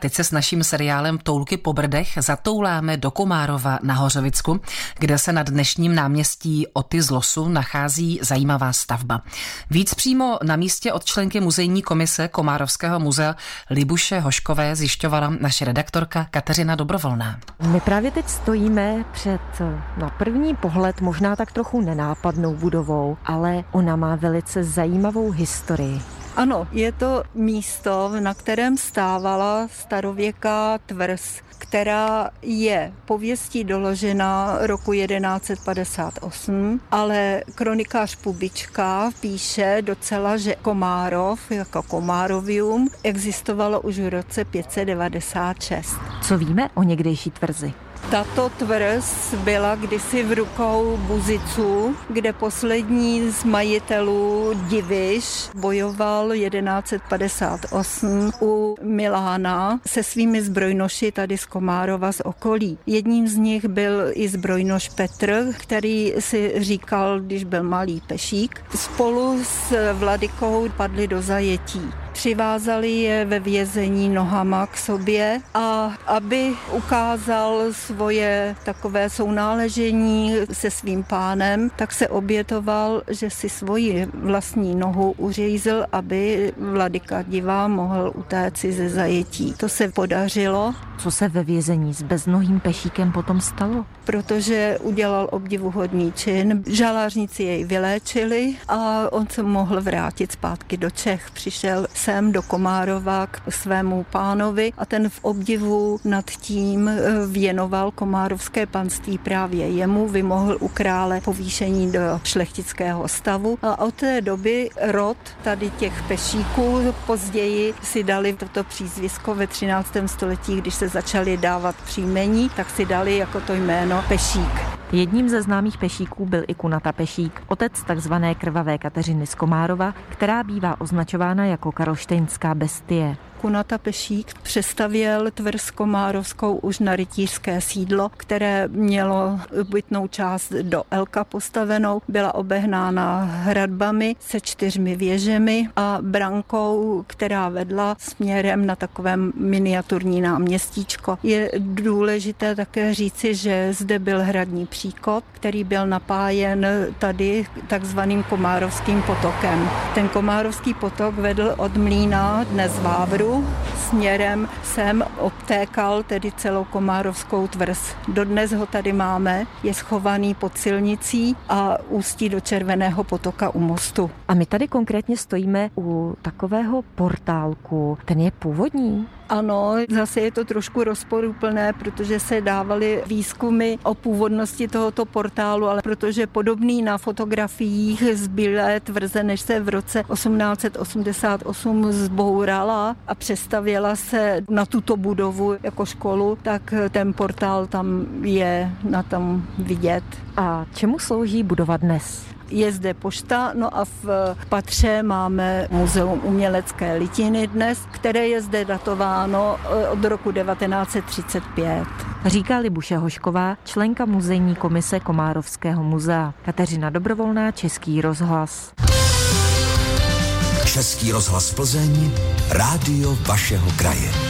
Teď se s naším seriálem Toulky po Brdech zatouláme do Komárova na Hořovicku, kde se na dnešním náměstí Oty z Losu nachází zajímavá stavba. Víc přímo na místě od členky muzejní komise Komárovského muzea Libuše Hoškové zjišťovala naše redaktorka Kateřina Dobrovolná. My právě teď stojíme před na první pohled možná tak trochu nenápadnou budovou, ale ona má velice zajímavou historii. Ano, je to místo, na kterém stávala starověká tvrz, která je pověstí doložena roku 1158, ale kronikář Pubička píše docela, že Komárov jako Komárovium existovalo už v roce 596. Co víme o někdejší tvrzi? Tato tvrz byla kdysi v rukou Buziců, kde poslední z majitelů Diviš bojoval 1158 u Milána se svými zbrojnoši tady z Komárova z okolí. Jedním z nich byl i zbrojnoš Petr, který si říkal, když byl malý pešík. Spolu s Vladikou padli do zajetí přivázali je ve vězení nohama k sobě a aby ukázal svoje takové sounáležení se svým pánem, tak se obětoval, že si svoji vlastní nohu uřízl, aby Vladika divá mohl utéci ze zajetí. To se podařilo. Co se ve vězení s beznohým pešíkem potom stalo? Protože udělal obdivuhodný čin, žalářníci jej vyléčili a on se mohl vrátit zpátky do Čech. Přišel sem do Komárova k svému pánovi a ten v obdivu nad tím eh, věnoval komárovské panství právě jemu, vymohl u krále povýšení do šlechtického stavu a od té doby rod tady těch pešíků později si dali toto přízvisko ve 13. století, když se začali dávat příjmení, tak si dali jako to jméno Pešík. Jedním ze známých pešíků byl i Kunata Pešík, otec takzvané krvavé Kateřiny z Komárova, která bývá označována jako karlštejnská bestie. Kunata Pešík přestavěl tvrz Komárovskou už na rytířské sídlo, které mělo bytnou část do Elka postavenou, byla obehnána hradbami se čtyřmi věžemi a brankou, která vedla směrem na takovém miniaturní náměstíčko. Je důležité také říci, že zde byl hradní příkop, který byl napájen tady takzvaným Komárovským potokem. Ten Komárovský potok vedl od Mlína, dnes Vávru, směrem sem obtékal tedy celou Komárovskou tvrz. Dodnes ho tady máme, je schovaný pod silnicí a ústí do Červeného potoka u mostu. A my tady konkrétně stojíme u takového portálku. Ten je původní? Ano, zase je to trošku rozporuplné, protože se dávaly výzkumy o původnosti tohoto portálu, ale protože podobný na fotografiích z Bílé tvrze, než se v roce 1888 zbourala a přestavěla se na tuto budovu jako školu, tak ten portál tam je na tom vidět. A čemu slouží budova dnes? Je zde pošta, no a v patře máme Muzeum umělecké litiny dnes, které je zde datováno eh, od roku 1935. Říká Libuše Hošková, členka muzejní komise Komárovského muzea. Kateřina Dobrovolná, Český rozhlas. Český rozhlas Plzeň, rádio vašeho kraje.